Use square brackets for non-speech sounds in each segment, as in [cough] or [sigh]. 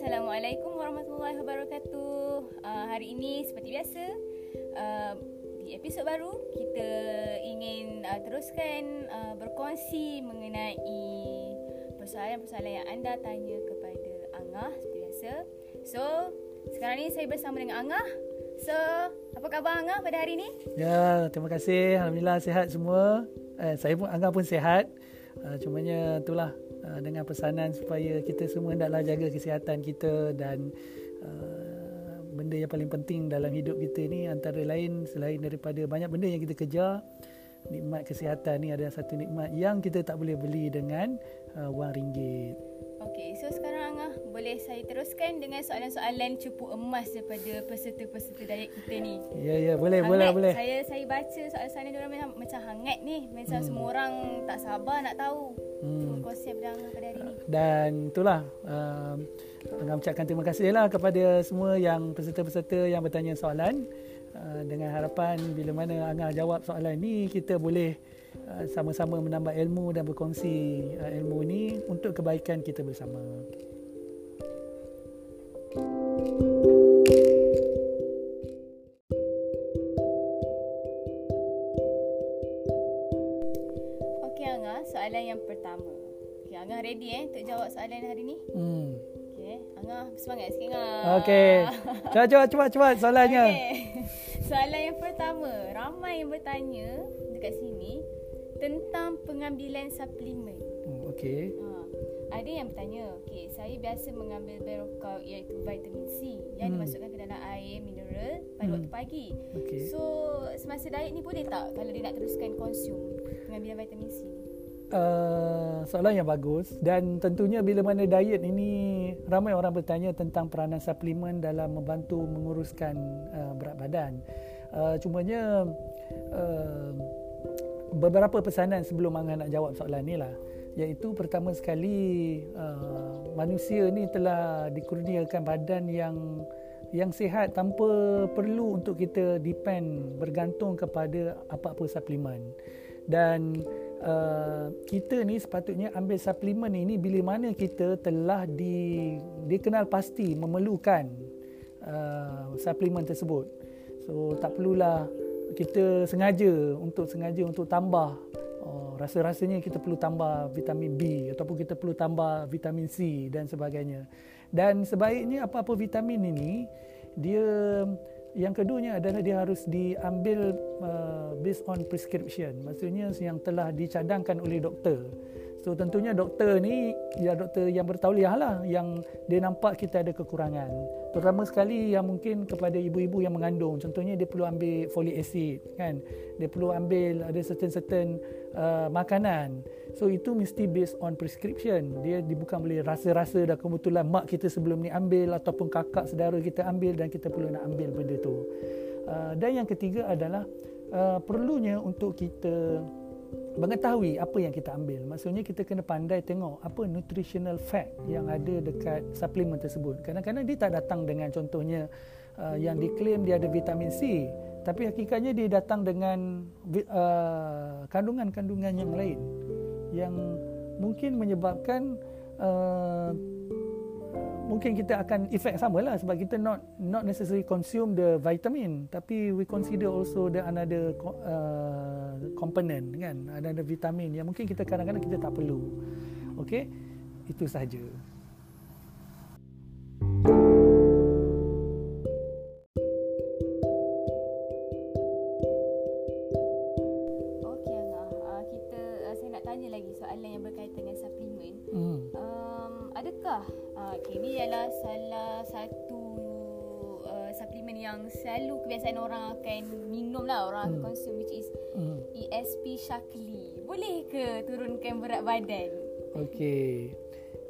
Assalamualaikum warahmatullahi wabarakatuh. Uh, hari ini seperti biasa uh, di episod baru kita ingin uh, teruskan uh, berkongsi mengenai persoalan-persoalan yang anda tanya kepada Angah seperti biasa. So, sekarang ni saya bersama dengan Angah. So, apa khabar Angah pada hari ini? Ya, terima kasih. Alhamdulillah sihat semua. Eh, saya pun Angah pun sihat. Uh, cumanya itulah uh, dengan pesanan supaya kita semua hendaklah jaga kesihatan kita dan uh, benda yang paling penting dalam hidup kita ni antara lain selain daripada banyak benda yang kita kejar nikmat kesihatan ni adalah satu nikmat yang kita tak boleh beli dengan uh, wang ringgit. Okey, so sekarang Angah boleh saya teruskan dengan soalan-soalan cupu emas daripada peserta-peserta diet kita ni. Ya ya, boleh hangat. boleh boleh. Saya saya baca soalan-soalan dia macam macam hangat ni, macam hmm. semua orang tak sabar nak tahu. Konsep dan pada hari ni. Dan itulah uh, Angah ucapkan terima kasihlah kepada semua yang peserta-peserta yang bertanya soalan. Uh, dengan harapan bila mana Angah jawab soalan ni kita boleh Uh, sama-sama menambah ilmu dan berkongsi uh, ilmu ini untuk kebaikan kita bersama. Ready eh untuk jawab soalan hari ni? Hmm. Okey, Angah semangat sikit Angah. Okey. Cuba cuba cuba cuba soalannya. Okay. [laughs] Soalan yang pertama, ramai yang bertanya dekat sini tentang pengambilan suplemen. Hmm, okey. Ha, ada yang bertanya, okey, saya biasa mengambil berokau iaitu vitamin C yang hmm. dimasukkan ke dalam air mineral pada hmm. waktu pagi. Okay. So, semasa diet ni boleh tak kalau dia nak teruskan konsum pengambilan vitamin C? Uh, soalan yang bagus. Dan tentunya bila mana diet ini ramai orang bertanya tentang peranan suplemen dalam membantu menguruskan uh, berat badan. Uh, cumanya uh, beberapa pesanan sebelum Angah nak jawab soalan ni lah. Iaitu pertama sekali uh, manusia ni telah dikurniakan badan yang yang sihat tanpa perlu untuk kita depend bergantung kepada apa-apa suplemen. Dan uh, kita ni sepatutnya ambil suplemen ini bila mana kita telah di dikenal pasti memerlukan uh, suplemen tersebut so tak perlulah kita sengaja untuk sengaja untuk tambah oh, rasa-rasanya kita perlu tambah vitamin B ataupun kita perlu tambah vitamin C dan sebagainya. Dan sebaiknya apa-apa vitamin ini dia yang keduanya adalah dia harus diambil uh, based on prescription. Maksudnya yang telah dicadangkan oleh doktor. So tentunya doktor ni ya doktor yang bertauliah lah yang dia nampak kita ada kekurangan. Terutama sekali yang mungkin kepada ibu-ibu yang mengandung. Contohnya dia perlu ambil folic acid kan. Dia perlu ambil ada certain-certain uh, makanan. So itu mesti based on prescription. Dia bukan boleh rasa-rasa dah kebetulan mak kita sebelum ni ambil ataupun kakak saudara kita ambil dan kita perlu nak ambil benda tu. Uh, dan yang ketiga adalah uh, perlunya untuk kita mengetahui apa yang kita ambil. Maksudnya kita kena pandai tengok apa nutritional fact yang ada dekat suplemen tersebut. Kadang-kadang dia tak datang dengan contohnya uh, yang diklaim dia ada vitamin C, tapi hakikatnya dia datang dengan uh, kandungan-kandungan yang lain yang mungkin menyebabkan uh, mungkin kita akan efek sama lah sebab kita not not necessarily consume the vitamin. Tapi we consider also the another uh, component kan ada vitamin yang mungkin kita kadang-kadang kita tak perlu. Okey itu saja ESP Shakli. Boleh ke turunkan berat badan? Okey.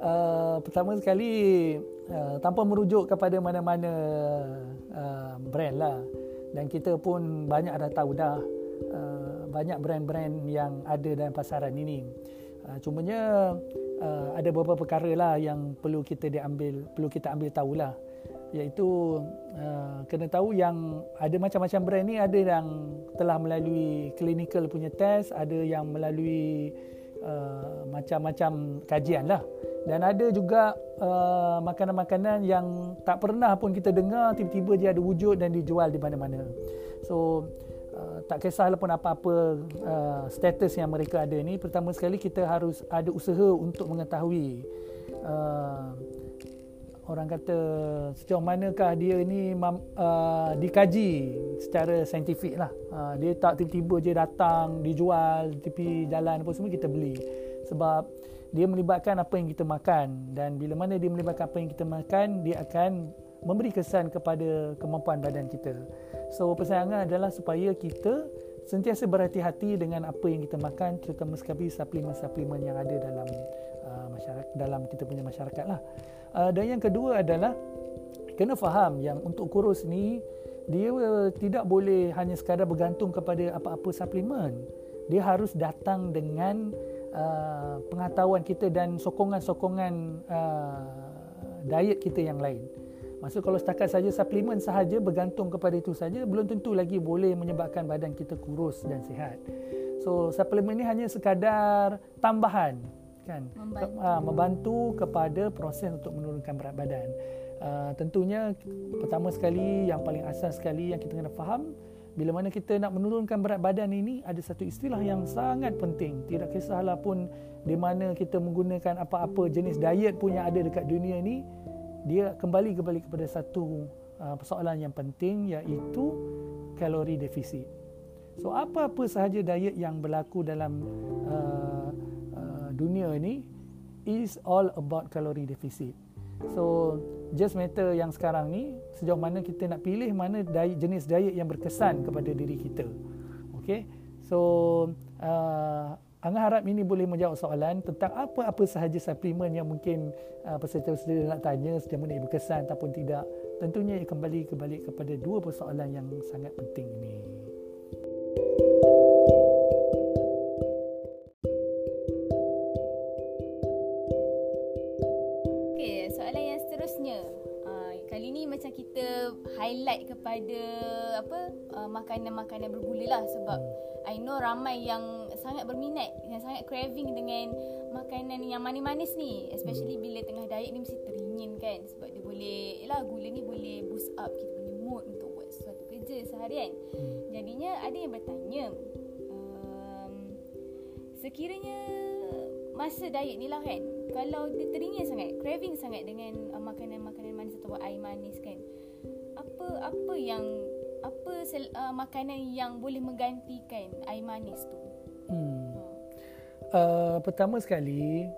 Uh, pertama sekali uh, tanpa merujuk kepada mana-mana uh, brand lah dan kita pun banyak dah tahu dah uh, banyak brand-brand yang ada dalam pasaran ini. Uh, cumanya uh, ada beberapa perkara lah yang perlu kita diambil perlu kita ambil tahulah iaitu uh, kena tahu yang ada macam-macam brand ni ada yang telah melalui clinical punya test ada yang melalui uh, macam-macam kajian lah dan ada juga uh, makanan-makanan yang tak pernah pun kita dengar tiba-tiba dia ada wujud dan dijual di mana-mana. So uh, tak kisahlah pun apa-apa uh, status yang mereka ada ni pertama sekali kita harus ada usaha untuk mengetahui uh, orang kata sejauh manakah dia ni uh, dikaji secara saintifik lah. Uh, dia tak tiba-tiba je datang, dijual tepi jalan apa semua kita beli. Sebab dia melibatkan apa yang kita makan dan bila mana dia melibatkan apa yang kita makan dia akan memberi kesan kepada kemampuan badan kita. So pesanangan adalah supaya kita sentiasa berhati-hati dengan apa yang kita makan terutama sekali suplemen-suplemen yang ada dalam uh, masyarakat dalam kita punya masyarakat lah. Uh, dan yang kedua adalah kena faham yang untuk kurus ni dia tidak boleh hanya sekadar bergantung kepada apa-apa suplemen. Dia harus datang dengan Uh, pengetahuan kita dan sokongan-sokongan uh, diet kita yang lain. Maksud kalau setakat saja suplemen sahaja bergantung kepada itu saja belum tentu lagi boleh menyebabkan badan kita kurus dan sihat. So suplemen ini hanya sekadar tambahan kan membantu, uh, membantu kepada proses untuk menurunkan berat badan. Uh, tentunya pertama sekali yang paling asas sekali yang kita kena faham bila mana kita nak menurunkan berat badan ini ada satu istilah yang sangat penting tidak kisahlah pun di mana kita menggunakan apa-apa jenis diet pun yang ada dekat dunia ini dia kembali kembali kepada satu uh, persoalan yang penting iaitu kalori defisit. So apa-apa sahaja diet yang berlaku dalam uh, uh, dunia ini is all about kalori defisit. So just matter yang sekarang ni sejauh mana kita nak pilih mana diet, jenis diet yang berkesan kepada diri kita. Okay, so uh, Angah harap ini boleh menjawab soalan tentang apa-apa sahaja suplemen yang mungkin uh, peserta-peserta nak tanya sejauh mana ia berkesan ataupun tidak. Tentunya ia kembali kembali kepada dua persoalan yang sangat penting ini. highlight kepada apa uh, makanan-makanan bergula lah sebab I know ramai yang sangat berminat yang sangat craving dengan makanan yang manis-manis ni. Especially bila tengah diet ni mesti teringin kan sebab dia boleh yalah gula ni boleh boost up kita punya mood untuk buat sesuatu kerja seharian. Jadinya ada yang bertanya um, sekiranya masa diet ni lah kan kalau dia teringin sangat craving sangat dengan uh, makanan-makanan manis atau air manis kan apa apa yang apa sel, uh, makanan yang boleh menggantikan air manis tu? Uh, pertama sekali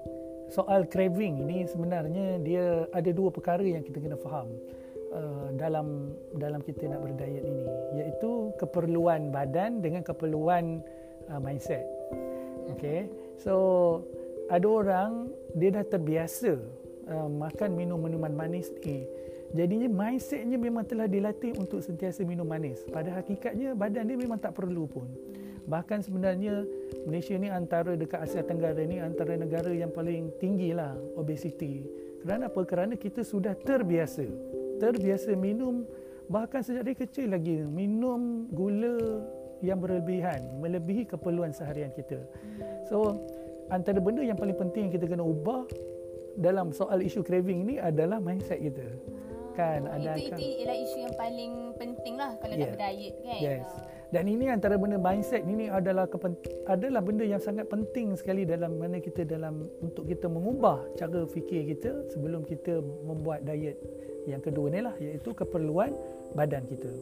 soal craving ini sebenarnya dia ada dua perkara yang kita kena faham uh, dalam dalam kita nak berdiet ini iaitu keperluan badan dengan keperluan uh, mindset. Okay, so ada orang dia dah terbiasa uh, makan minum minuman manis ni Jadinya mindsetnya memang telah dilatih untuk sentiasa minum manis. Pada hakikatnya badan dia memang tak perlu pun. Bahkan sebenarnya Malaysia ni antara dekat Asia Tenggara ni antara negara yang paling tinggi lah obesiti. Kerana apa? Kerana kita sudah terbiasa. Terbiasa minum bahkan sejak dari kecil lagi minum gula yang berlebihan melebihi keperluan seharian kita. So antara benda yang paling penting yang kita kena ubah dalam soal isu craving ni adalah mindset kita kan oh, ada itu, itu ialah isu yang paling penting lah kalau yeah. nak berdiet kan yes. Dan ini antara benda mindset ini adalah adalah benda yang sangat penting sekali dalam mana kita dalam untuk kita mengubah cara fikir kita sebelum kita membuat diet yang kedua ni lah iaitu keperluan badan kita.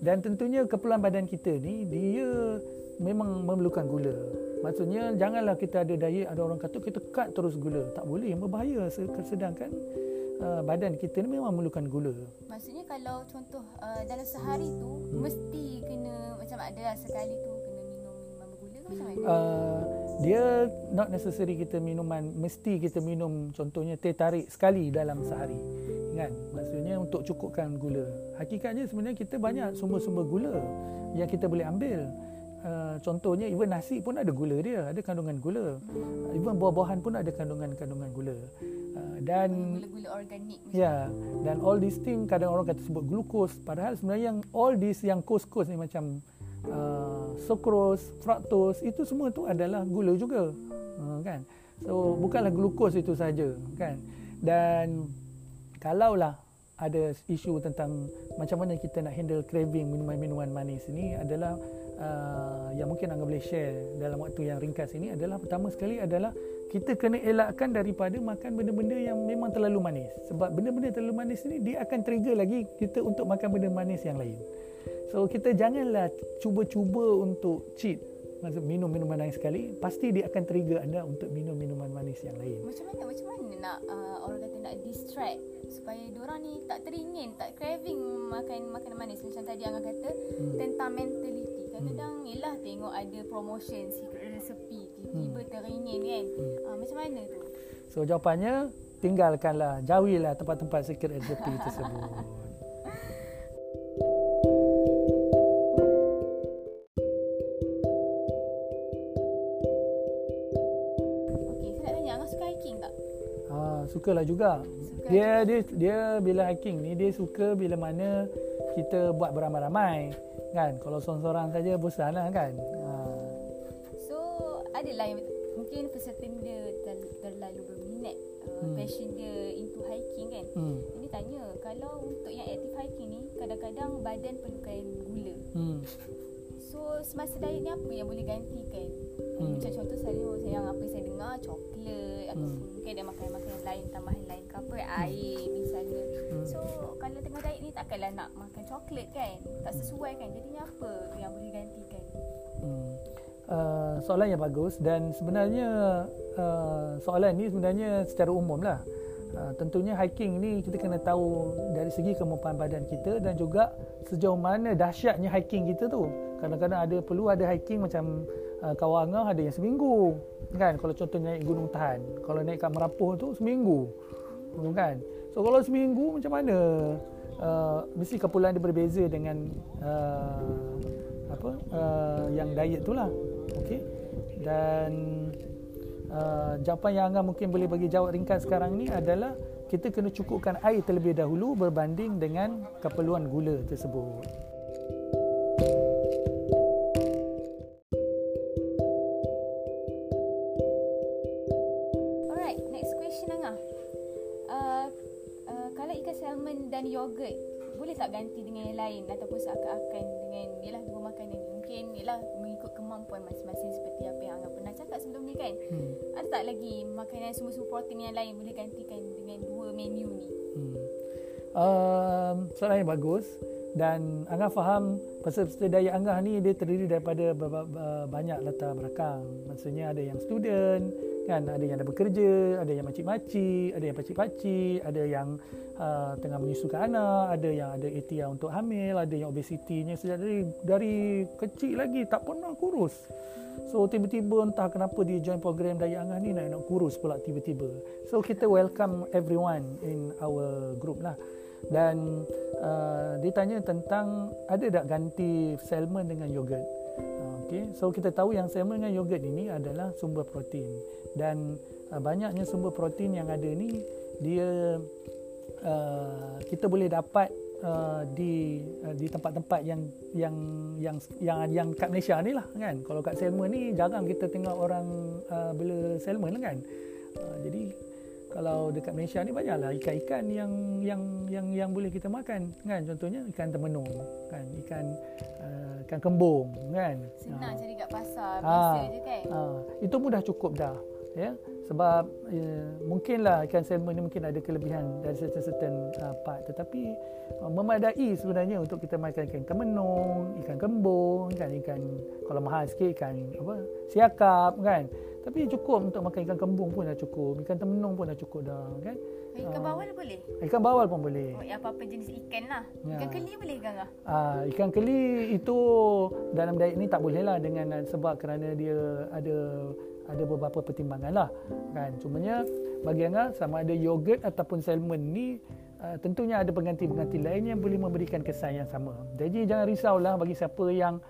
Dan tentunya keperluan badan kita ni dia memang memerlukan gula. Maksudnya janganlah kita ada diet ada orang kata kita cut terus gula. Tak boleh berbahaya sedangkan uh, badan kita ni memang memerlukan gula. Maksudnya kalau contoh uh, dalam sehari tu hmm. mesti kena macam ada lah sekali tu kena minum minuman bergula ke macam mana? Uh, dia not necessary kita minuman mesti kita minum contohnya teh tarik sekali dalam sehari. Kan? Maksudnya untuk cukupkan gula. Hakikatnya sebenarnya kita banyak sumber-sumber gula yang kita boleh ambil. Uh, contohnya even nasi pun ada gula dia, ada kandungan gula. Even buah-buahan pun ada kandungan-kandungan gula. Dan gula-gula organik ya dan all these thing kadang orang kata sebut glukos padahal sebenarnya yang all these yang kos-kos ni macam uh, sucrose fructose itu semua tu adalah gula juga. Uh, kan? So bukanlah glukos itu saja kan. Dan kalaulah ada isu tentang macam mana kita nak handle craving minuman-minuman manis ini adalah uh, yang mungkin anda boleh share dalam waktu yang ringkas ini adalah pertama sekali adalah kita kena elakkan daripada makan benda-benda yang memang terlalu manis. Sebab benda-benda terlalu manis ini dia akan trigger lagi kita untuk makan benda manis yang lain. So kita janganlah cuba-cuba untuk cheat. Maksud minum minuman lain sekali pasti dia akan trigger anda untuk minum minuman manis yang lain. Macam mana? Macam mana nak uh, orang kata nak distract supaya orang ni tak teringin tak craving makan makanan manis? Macam tadi yang kata hmm. tentang mentality. Kadang-kadang hmm. yelah tengok ada promotion secret recipe tiba-tiba hmm. teringin kan hmm. uh, macam mana tu so jawapannya tinggalkanlah jauhilah tempat-tempat secret recipe [laughs] tersebut sukalah juga. Suka dia juga. dia dia bila hiking ni dia suka bila mana kita buat beramai-ramai kan. Kalau seorang-seorang saja bosanlah kan. Adalah yang mungkin peserta dia terlalu berminat uh, hmm. passion dia into hiking kan. Hmm. Ini tanya kalau untuk yang active hiking ni kadang-kadang badan perlukan gula. Hmm. So semasa diet ni apa yang boleh gantikan? Hmm. Macam contoh saya yang apa saya dengar coklat hmm. ataupun mungkin ada makanan-makanan lain tambahan lain ke apa hmm. air misalnya. Hmm. So kalau tengah diet ni takkanlah nak makan coklat kan? Tak hmm. sesuai kan? Jadinya apa yang boleh gantikan? Uh, soalan yang bagus dan sebenarnya uh, soalan ni sebenarnya secara umum lah. Uh, tentunya hiking ni kita kena tahu dari segi kemampuan badan kita dan juga sejauh mana dahsyatnya hiking kita tu. Kadang-kadang ada perlu ada hiking macam uh, Kawangah ada yang seminggu. Kan kalau contoh naik Gunung Tahan, kalau naik kat Merapuh tu seminggu. Kan? So kalau seminggu macam mana? Uh, mesti kepulan dia berbeza dengan uh, apa uh, yang diet tu lah. Okey. Dan uh, jawapan yang Angga mungkin boleh bagi jawab ringkas sekarang ni adalah kita kena cukupkan air terlebih dahulu berbanding dengan keperluan gula tersebut. Alright, next question Angga. Uh, uh, dan yogurt boleh tak ganti dengan yang lain ataupun seakan-akan dengan yalah dua makanan ni mungkin mengikut kemampuan masing-masing seperti apa yang Angga pernah cakap sebelum ni kan hmm. ada tak lagi makanan sumber-sumber protein yang lain boleh gantikan dengan dua menu ni hmm. um, soalan yang bagus dan Angga faham peserta daya Angga ni dia terdiri daripada banyak latar belakang maksudnya ada yang student kan? Ada yang dah bekerja ada yang makcik-makcik ada yang pakcik-pakcik ada yang uh, tengah menyusukan anak ada yang ada ikhtiar untuk hamil ada yang obesitinya sejak dari dari kecil lagi tak pernah kurus. So tiba-tiba entah kenapa dia join program Daya Angah ni nak nak kurus pula tiba-tiba. So kita welcome everyone in our group lah. Dan uh, dia tanya tentang ada tak ganti salmon dengan yogurt? Okay, so kita tahu yang salmon dengan yogurt ini adalah sumber protein dan uh, banyaknya sumber protein yang ada ni dia uh, kita boleh dapat uh, di uh, di tempat-tempat yang yang yang yang yang kat Malaysia ni lah kan. Kalau kat salmon ni jarang kita tengok orang uh, bela salmon lah kan. Uh, jadi kalau dekat Malaysia ni banyaklah ikan-ikan yang yang yang yang boleh kita makan kan contohnya ikan temenung kan ikan uh, ikan kembung kan senang uh. cari kat pasar ha. biasa je kan ha. itu mudah cukup dah ya sebab uh, mungkinlah ikan salmon ni mungkin ada kelebihan dari certain-certain uh, part tetapi uh, memadai sebenarnya untuk kita makan ikan temenung ikan kembung kan ikan kalau mahal sikit ikan apa siakap kan tapi cukup untuk makan ikan kembung pun dah cukup. Ikan temenung pun dah cukup dah. Kan? Ikan bawal uh, boleh? Ikan bawal pun boleh. Oh, apa-apa jenis ikan lah. Ya. Ikan keli boleh ke? Uh, ikan keli itu dalam diet ni tak boleh lah dengan sebab kerana dia ada ada beberapa pertimbangan lah. Kan? Cumanya bagi Angga sama ada yogurt ataupun salmon ni uh, tentunya ada pengganti-pengganti lain yang boleh memberikan kesan yang sama. Jadi jangan risaulah bagi siapa yang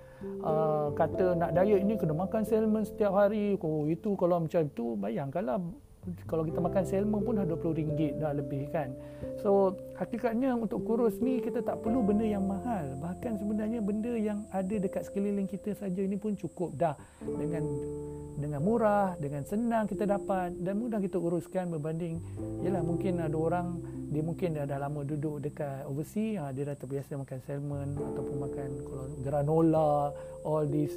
uh, kata nak diet ini kena makan salmon setiap hari. Oh itu kalau macam tu bayangkanlah kalau kita makan salmon pun dah RM20 dah lebih kan? So hakikatnya untuk kurus ni kita tak perlu benda yang mahal. Bahkan sebenarnya benda yang ada dekat sekeliling kita saja ini pun cukup dah. Dengan dengan murah dengan senang kita dapat dan mudah kita uruskan berbanding yalah mungkin ada orang dia mungkin dah, dah lama duduk dekat overseas ha, dia dah terbiasa makan salmon ataupun makan granola all this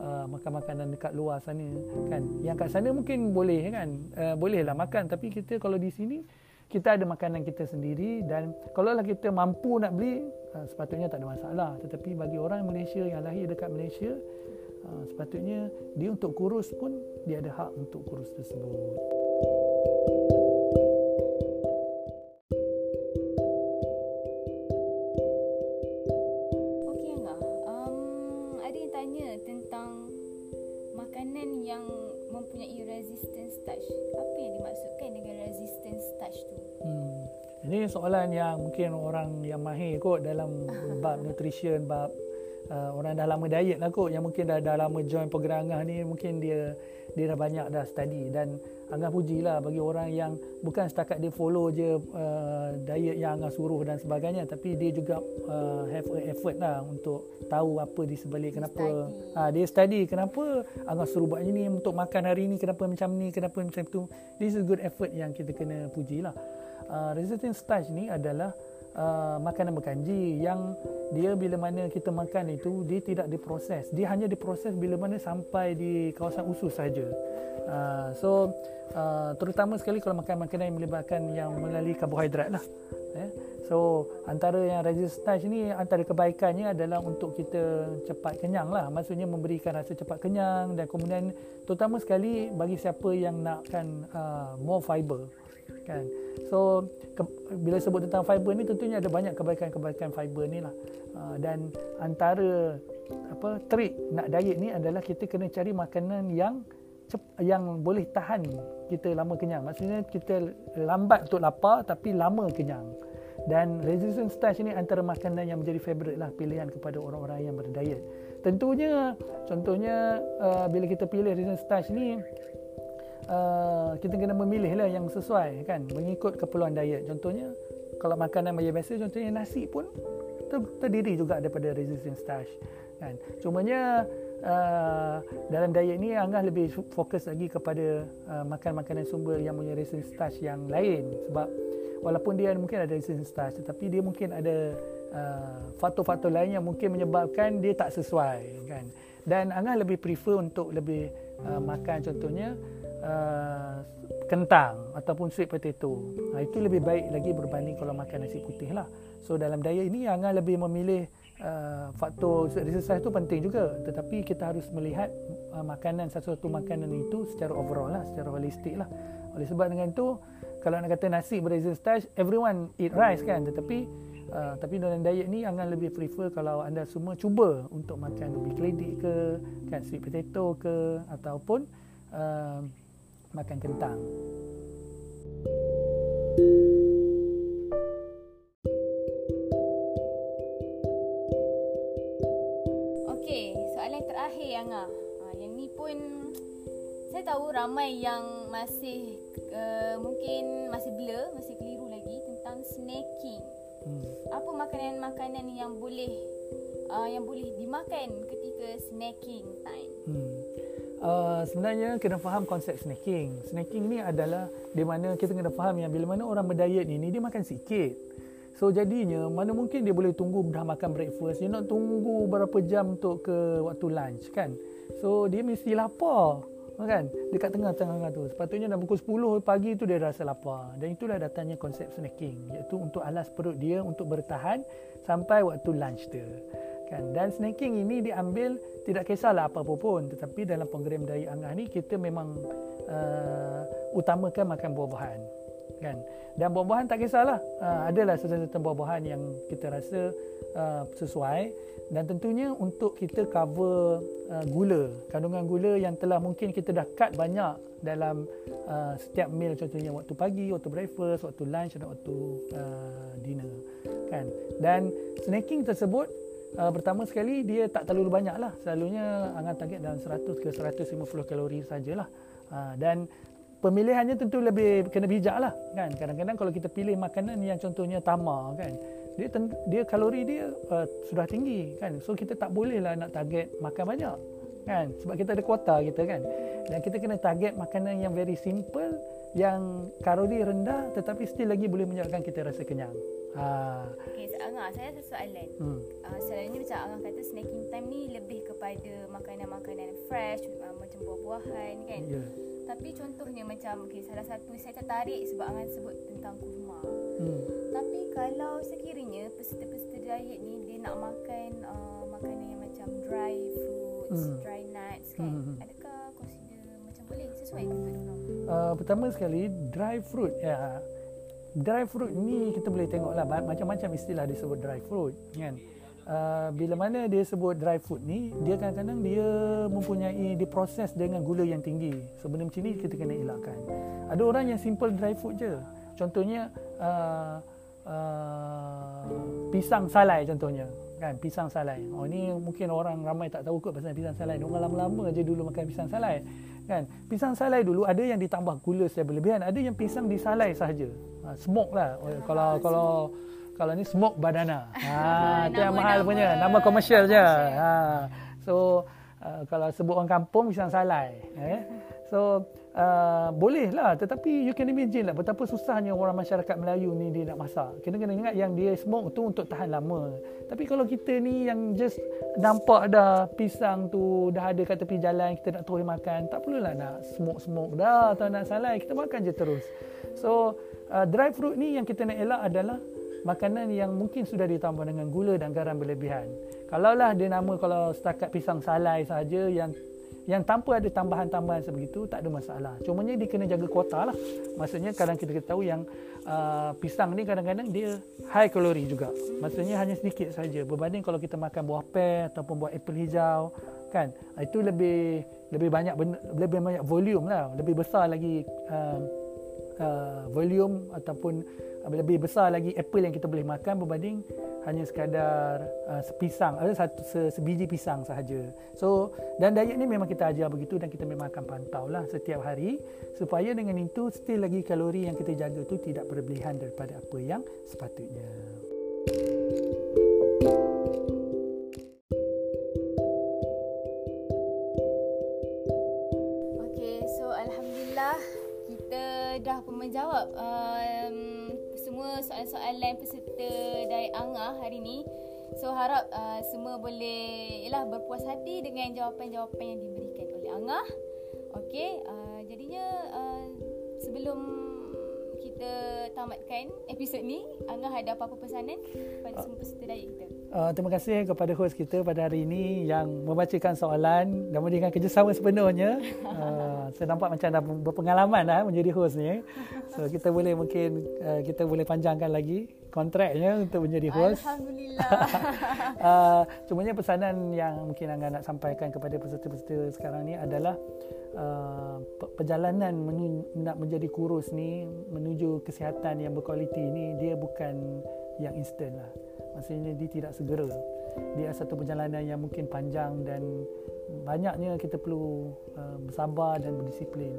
uh, makan makanan dekat luar sana kan? Yang kat sana mungkin boleh kan? Uh, bolehlah makan tapi kita kalau di sini kita ada makanan kita sendiri dan kalau lah kita mampu nak beli uh, sepatutnya tak ada masalah. Tetapi bagi orang Malaysia yang lahir dekat Malaysia uh, sepatutnya dia untuk kurus pun dia ada hak untuk kurus tersebut Ini soalan yang mungkin orang yang mahir kot dalam bab nutrition, bab uh, orang dah lama diet lah kot yang mungkin dah, dah lama join program Angah ni mungkin dia dia dah banyak dah study. Dan Angah pujilah bagi orang yang bukan setakat dia follow je uh, diet yang Angah suruh dan sebagainya tapi dia juga uh, have a effort lah untuk tahu apa di sebalik kenapa study. Uh, dia study kenapa Angah suruh buat ini untuk makan hari ni kenapa macam ni kenapa macam tu. This is a good effort yang kita kena pujilah uh, resistant starch ni adalah uh, makanan berkanji yang dia bila mana kita makan itu dia tidak diproses. Dia hanya diproses bila mana sampai di kawasan usus saja. Uh, so uh, terutama sekali kalau makan makanan yang melibatkan yang melalui karbohidrat lah eh. so antara yang resistant ni antara kebaikannya adalah untuk kita cepat kenyang lah. Maksudnya memberikan rasa cepat kenyang dan kemudian terutama sekali bagi siapa yang nakkan uh, more fiber kan? So ke, bila sebut tentang fiber ni tentunya ada banyak kebaikan-kebaikan fiber ni lah. Uh, dan antara apa trik nak diet ni adalah kita kena cari makanan yang yang boleh tahan kita lama kenyang. Maksudnya kita lambat untuk lapar tapi lama kenyang. Dan resistant starch ni antara makanan yang menjadi favorite lah pilihan kepada orang-orang yang berdiet. Tentunya contohnya uh, bila kita pilih resistant starch ni uh, kita kena memilih lah yang sesuai kan? Mengikut keperluan diet. Contohnya kalau makanan maya biasa contohnya nasi pun ter- terdiri juga daripada resistant starch kan? Cumanya uh, dalam diet ni Angah lebih fokus lagi kepada uh, makan makanan sumber yang punya resistant starch yang lain. Sebab walaupun dia mungkin ada resistant starch tetapi dia mungkin ada uh, faktor-faktor lain yang mungkin menyebabkan dia tak sesuai kan? Dan Angah lebih prefer untuk lebih uh, makan contohnya uh, kentang ataupun sweet potato. Ha, itu lebih baik lagi berbanding kalau makan nasi putih lah. So dalam diet ini Angah lebih memilih uh, faktor resistance itu penting juga. Tetapi kita harus melihat uh, makanan satu-satu makanan itu secara overall lah, secara holistik lah. Oleh sebab dengan itu, kalau nak kata nasi berresistance, everyone eat rice kan. Tetapi Uh, tapi dalam diet ni Angah lebih prefer kalau anda semua cuba untuk makan ubi kledek ke, kan sweet potato ke ataupun uh, makan kentang. Okey, soalan terakhir yang ah. Ha, yang ni pun saya tahu ramai yang masih uh, mungkin masih blur, masih keliru lagi tentang snacking. Hmm. Apa makanan-makanan yang boleh uh, yang boleh dimakan ketika snacking time? Hmm. Uh, sebenarnya kena faham konsep snacking. Snacking ni adalah di mana kita kena faham yang bila mana orang berdiet ni, ni dia makan sikit. So jadinya mana mungkin dia boleh tunggu dah makan breakfast, dia nak tunggu berapa jam untuk ke waktu lunch kan. So dia mesti lapar kan dekat tengah-tengah tu. Sepatutnya dah pukul 10 pagi tu dia rasa lapar. Dan itulah datangnya konsep snacking iaitu untuk alas perut dia untuk bertahan sampai waktu lunch tu kan? Dan snacking ini diambil tidak kisahlah apa-apa pun tetapi dalam program diet angah ni kita memang uh, utamakan makan buah-buahan kan? Dan buah-buahan tak kisahlah. Uh, adalah sesuatu buah-buahan yang kita rasa uh, sesuai. Dan tentunya untuk kita cover uh, gula kandungan gula yang telah mungkin kita dah cut banyak dalam uh, setiap meal. Contohnya waktu pagi waktu breakfast waktu lunch dan waktu uh, dinner kan? Dan snacking tersebut uh, pertama sekali dia tak terlalu banyak lah selalunya angan target dalam 100 ke 150 kalori sajalah. Uh, dan pemilihannya tentu lebih kena bijak lah kan? Kadang-kadang kalau kita pilih makanan yang contohnya tamar kan? Dia dia kalori dia uh, sudah tinggi kan? So kita tak boleh lah nak target makan banyak kan? Sebab kita ada kuota kita kan? Dan kita kena target makanan yang very simple yang kalori rendah tetapi still lagi boleh menyebabkan kita rasa kenyang Ha. Okay, Angah, saya ada soalan. Hmm. Uh, selalunya macam Angah kata snacking time ni lebih kepada makanan-makanan fresh uh, macam buah-buahan kan. Yeah. Tapi contohnya macam okay, salah satu saya tertarik sebab Angah sebut tentang kurma. Hmm. Tapi kalau sekiranya peserta-peserta diet ni dia nak makan uh, makanan yang macam dry fruits, hmm. dry nuts kan. Hmm. Adakah consider macam boleh sesuai ke Uh, pertama sekali dry fruit ya dry fruit ni kita boleh tengok lah macam-macam istilah disebut dry fruit kan? Uh, bila mana dia sebut dry fruit ni dia kadang-kadang dia mempunyai diproses dengan gula yang tinggi. So, ni kita kena elakkan. Ada orang yang simple dry fruit je. Contohnya uh, uh, pisang salai contohnya kan? Pisang salai. Oh ni mungkin orang ramai tak tahu kot pasal pisang salai. Orang lama-lama je dulu makan pisang salai kan? Pisang salai dulu ada yang ditambah gula secara berlebihan ada yang pisang disalai sahaja. Ha, smoke lah. Oh, kalau kalau kalau ni smoke banana. [laughs] Ha tu yang mahal punya nama komersial je. ha. So uh, kalau sebut orang kampung pisang salai. Eh? So uh, boleh lah. Tetapi you can imagine lah betapa susahnya orang masyarakat Melayu ni dia nak masak. Kena kena ingat yang dia smoke tu untuk tahan lama. Tapi kalau kita ni yang just nampak dah pisang tu dah ada kat tepi jalan kita nak terus makan tak perlulah nak smoke-smoke. Dah atau nak salai kita makan je terus. So uh, dry fruit ni yang kita nak elak adalah makanan yang mungkin sudah ditambah dengan gula dan garam berlebihan. Kalaulah dia nama kalau setakat pisang salai saja yang yang tanpa ada tambahan-tambahan sebegitu tak ada masalah. Cuma dia kena jaga kuota lah. Maksudnya kadang kita tahu yang uh, pisang ni kadang-kadang dia high kalori juga. Maksudnya hanya sedikit saja berbanding kalau kita makan buah pear ataupun buah apple hijau kan. Itu lebih lebih banyak lebih banyak volume lah, lebih besar lagi uh, uh, volume ataupun lebih besar lagi apple yang kita boleh makan berbanding hanya sekadar uh, sepisang ada satu se, sebiji pisang sahaja. So dan diet ni memang kita ajar begitu dan kita memang akan pantau lah setiap hari supaya dengan itu still lagi kalori yang kita jaga tu tidak berlebihan daripada apa yang sepatutnya. Okay, so alhamdulillah kita dah pun menjawab semua soalan-soalan peserta dari Angah hari ni. So harap uh, semua boleh yalah berpuas hati dengan jawapan-jawapan yang diberikan oleh Angah. Okey, uh, jadinya uh, sebelum kita tamatkan episod ni, Angah ada apa-apa pesanan kepada semua peserta dari kita? Uh, terima kasih kepada host kita pada hari ini yang membacakan soalan dan memberikan kerjasama sepenuhnya. [laughs] Uh, saya nampak macam dah berpengalaman dah menjadi host ni. So kita boleh mungkin uh, kita boleh panjangkan lagi kontraknya untuk menjadi host. Alhamdulillah. uh, [laughs] cumanya pesanan yang mungkin anda nak sampaikan kepada peserta-peserta sekarang ni adalah uh, perjalanan menu- nak menjadi kurus ni menuju kesihatan yang berkualiti ni dia bukan yang instan lah maksudnya dia tidak segera dia satu perjalanan yang mungkin panjang dan banyaknya kita perlu uh, bersabar dan berdisiplin.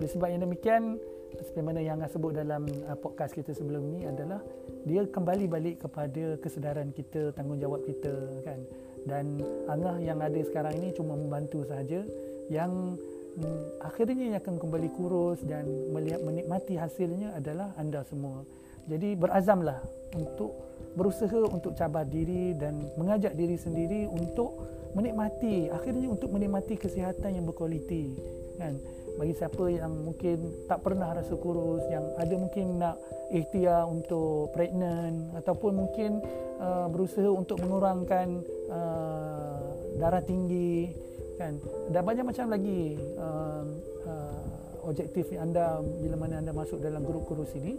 Oleh sebab yang demikian seperti mana yang saya sebut dalam uh, podcast kita sebelum ni adalah dia kembali balik kepada kesedaran kita tanggungjawab kita kan? Dan angah yang ada sekarang ini cuma membantu sahaja yang um, akhirnya yang akan kembali kurus dan melihat menikmati hasilnya adalah anda semua. Jadi berazamlah untuk berusaha untuk cabar diri dan mengajak diri sendiri untuk menikmati akhirnya untuk menikmati kesihatan yang berkualiti kan? Bagi siapa yang mungkin tak pernah rasa kurus yang ada mungkin nak ikhtiar untuk pregnant ataupun mungkin uh, berusaha untuk mengurangkan uh, darah tinggi kan? Dan banyak macam lagi uh, uh, objektif anda bila mana anda masuk dalam grup kurus ini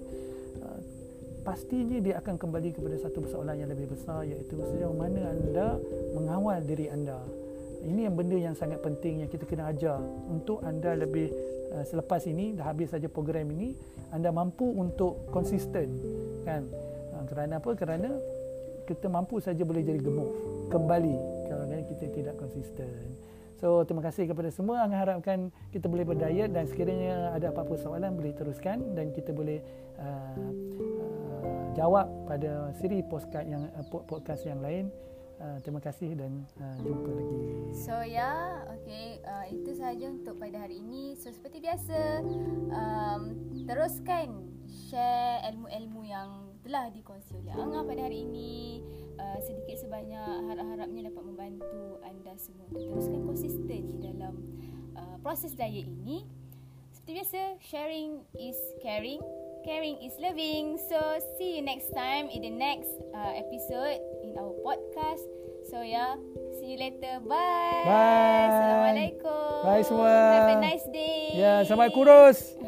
pastinya dia akan kembali kepada satu persoalan yang lebih besar iaitu sejauh mana anda mengawal diri anda. Ini yang benda yang sangat penting yang kita kena ajar. Untuk anda lebih uh, selepas ini dah habis saja program ini anda mampu untuk konsisten kan? Uh, kerana apa? Kerana kita mampu saja boleh jadi gemuk. Kembali. Kalau kita tidak konsisten. So terima kasih kepada semua. Angah harapkan kita boleh berdiet dan sekiranya ada apa-apa soalan boleh teruskan dan kita boleh uh, uh, jawab pada siri podcast yang uh, podcast yang lain. Uh, terima kasih dan uh, jumpa lagi. So ya, yeah, okay, uh, itu sahaja untuk pada hari ini. So seperti biasa, um, teruskan share ilmu-ilmu yang telah dikongsi oleh Angah pada hari ini. Uh, sedikit sebanyak harap-harapnya dapat membantu anda semua untuk teruskan konsisten dalam uh, proses diet ini. Seperti biasa, sharing is caring, caring is loving. So, see you next time in the next uh, episode in our podcast. So, yeah, see you later. Bye. Bye. Assalamualaikum. Bye semua. Have a nice day. Ya, yeah, selamat kurus.